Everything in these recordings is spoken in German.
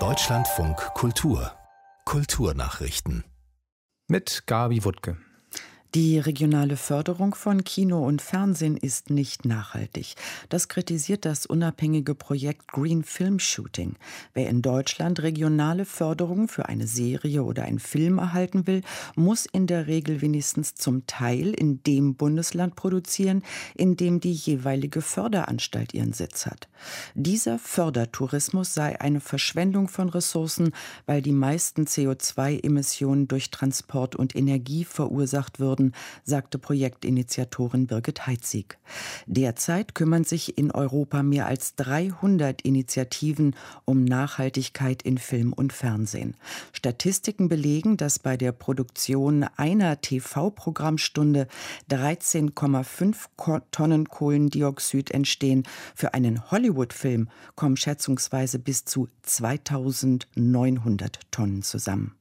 Deutschlandfunk Kultur Kulturnachrichten mit Gabi Wuttke. Die regionale Förderung von Kino und Fernsehen ist nicht nachhaltig. Das kritisiert das unabhängige Projekt Green Film Shooting. Wer in Deutschland regionale Förderung für eine Serie oder einen Film erhalten will, muss in der Regel wenigstens zum Teil in dem Bundesland produzieren, in dem die jeweilige Förderanstalt ihren Sitz hat. Dieser Fördertourismus sei eine Verschwendung von Ressourcen, weil die meisten CO2-Emissionen durch Transport und Energie verursacht würden werden, sagte Projektinitiatorin Birgit Heitzig. Derzeit kümmern sich in Europa mehr als 300 Initiativen um Nachhaltigkeit in Film und Fernsehen. Statistiken belegen, dass bei der Produktion einer TV-Programmstunde 13,5 Tonnen Kohlendioxid entstehen. Für einen Hollywood-Film kommen schätzungsweise bis zu 2900 Tonnen zusammen.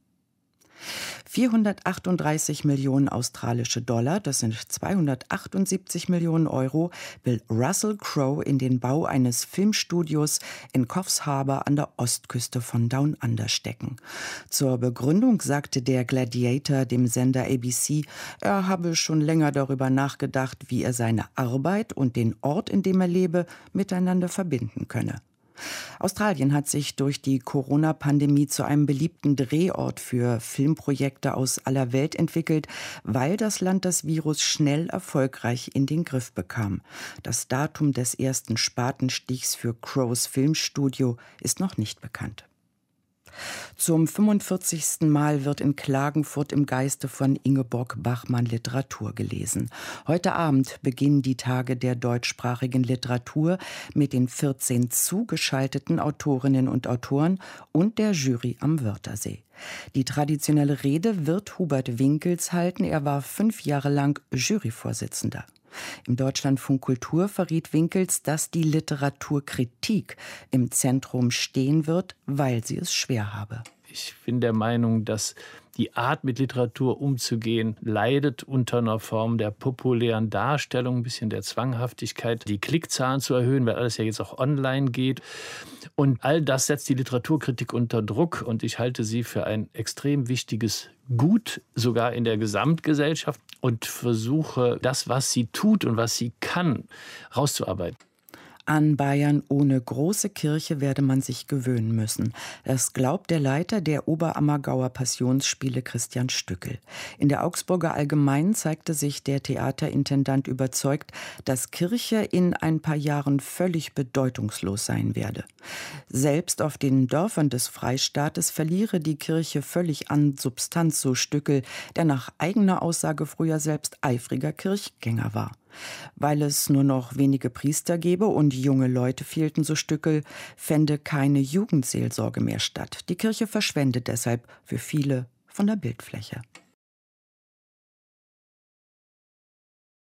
438 Millionen australische Dollar, das sind 278 Millionen Euro, will Russell Crowe in den Bau eines Filmstudios in Coffs Harbour an der Ostküste von Down Under stecken. Zur Begründung sagte der Gladiator dem Sender ABC, er habe schon länger darüber nachgedacht, wie er seine Arbeit und den Ort, in dem er lebe, miteinander verbinden könne. Australien hat sich durch die Corona-Pandemie zu einem beliebten Drehort für Filmprojekte aus aller Welt entwickelt, weil das Land das Virus schnell erfolgreich in den Griff bekam. Das Datum des ersten Spatenstichs für Crows Filmstudio ist noch nicht bekannt. Zum 45. Mal wird in Klagenfurt im Geiste von Ingeborg Bachmann Literatur gelesen. Heute Abend beginnen die Tage der deutschsprachigen Literatur mit den 14 zugeschalteten Autorinnen und Autoren und der Jury am Wörthersee. Die traditionelle Rede wird Hubert Winkels halten. Er war fünf Jahre lang Juryvorsitzender. Im Deutschlandfunk Kultur verriet Winkels, dass die Literaturkritik im Zentrum stehen wird, weil sie es schwer habe. Ich bin der Meinung, dass die Art, mit Literatur umzugehen, leidet unter einer Form der populären Darstellung, ein bisschen der Zwanghaftigkeit, die Klickzahlen zu erhöhen, weil alles ja jetzt auch online geht. Und all das setzt die Literaturkritik unter Druck und ich halte sie für ein extrem wichtiges Gut, sogar in der Gesamtgesellschaft und versuche, das, was sie tut und was sie kann, rauszuarbeiten. An Bayern ohne große Kirche werde man sich gewöhnen müssen. Das glaubt der Leiter der Oberammergauer Passionsspiele Christian Stückel. In der Augsburger Allgemeinen zeigte sich der Theaterintendant überzeugt, dass Kirche in ein paar Jahren völlig bedeutungslos sein werde. Selbst auf den Dörfern des Freistaates verliere die Kirche völlig an Substanz, so Stückel, der nach eigener Aussage früher selbst eifriger Kirchgänger war. Weil es nur noch wenige Priester gebe und junge Leute fehlten, so Stückel, fände keine Jugendseelsorge mehr statt. Die Kirche verschwendet deshalb für viele von der Bildfläche.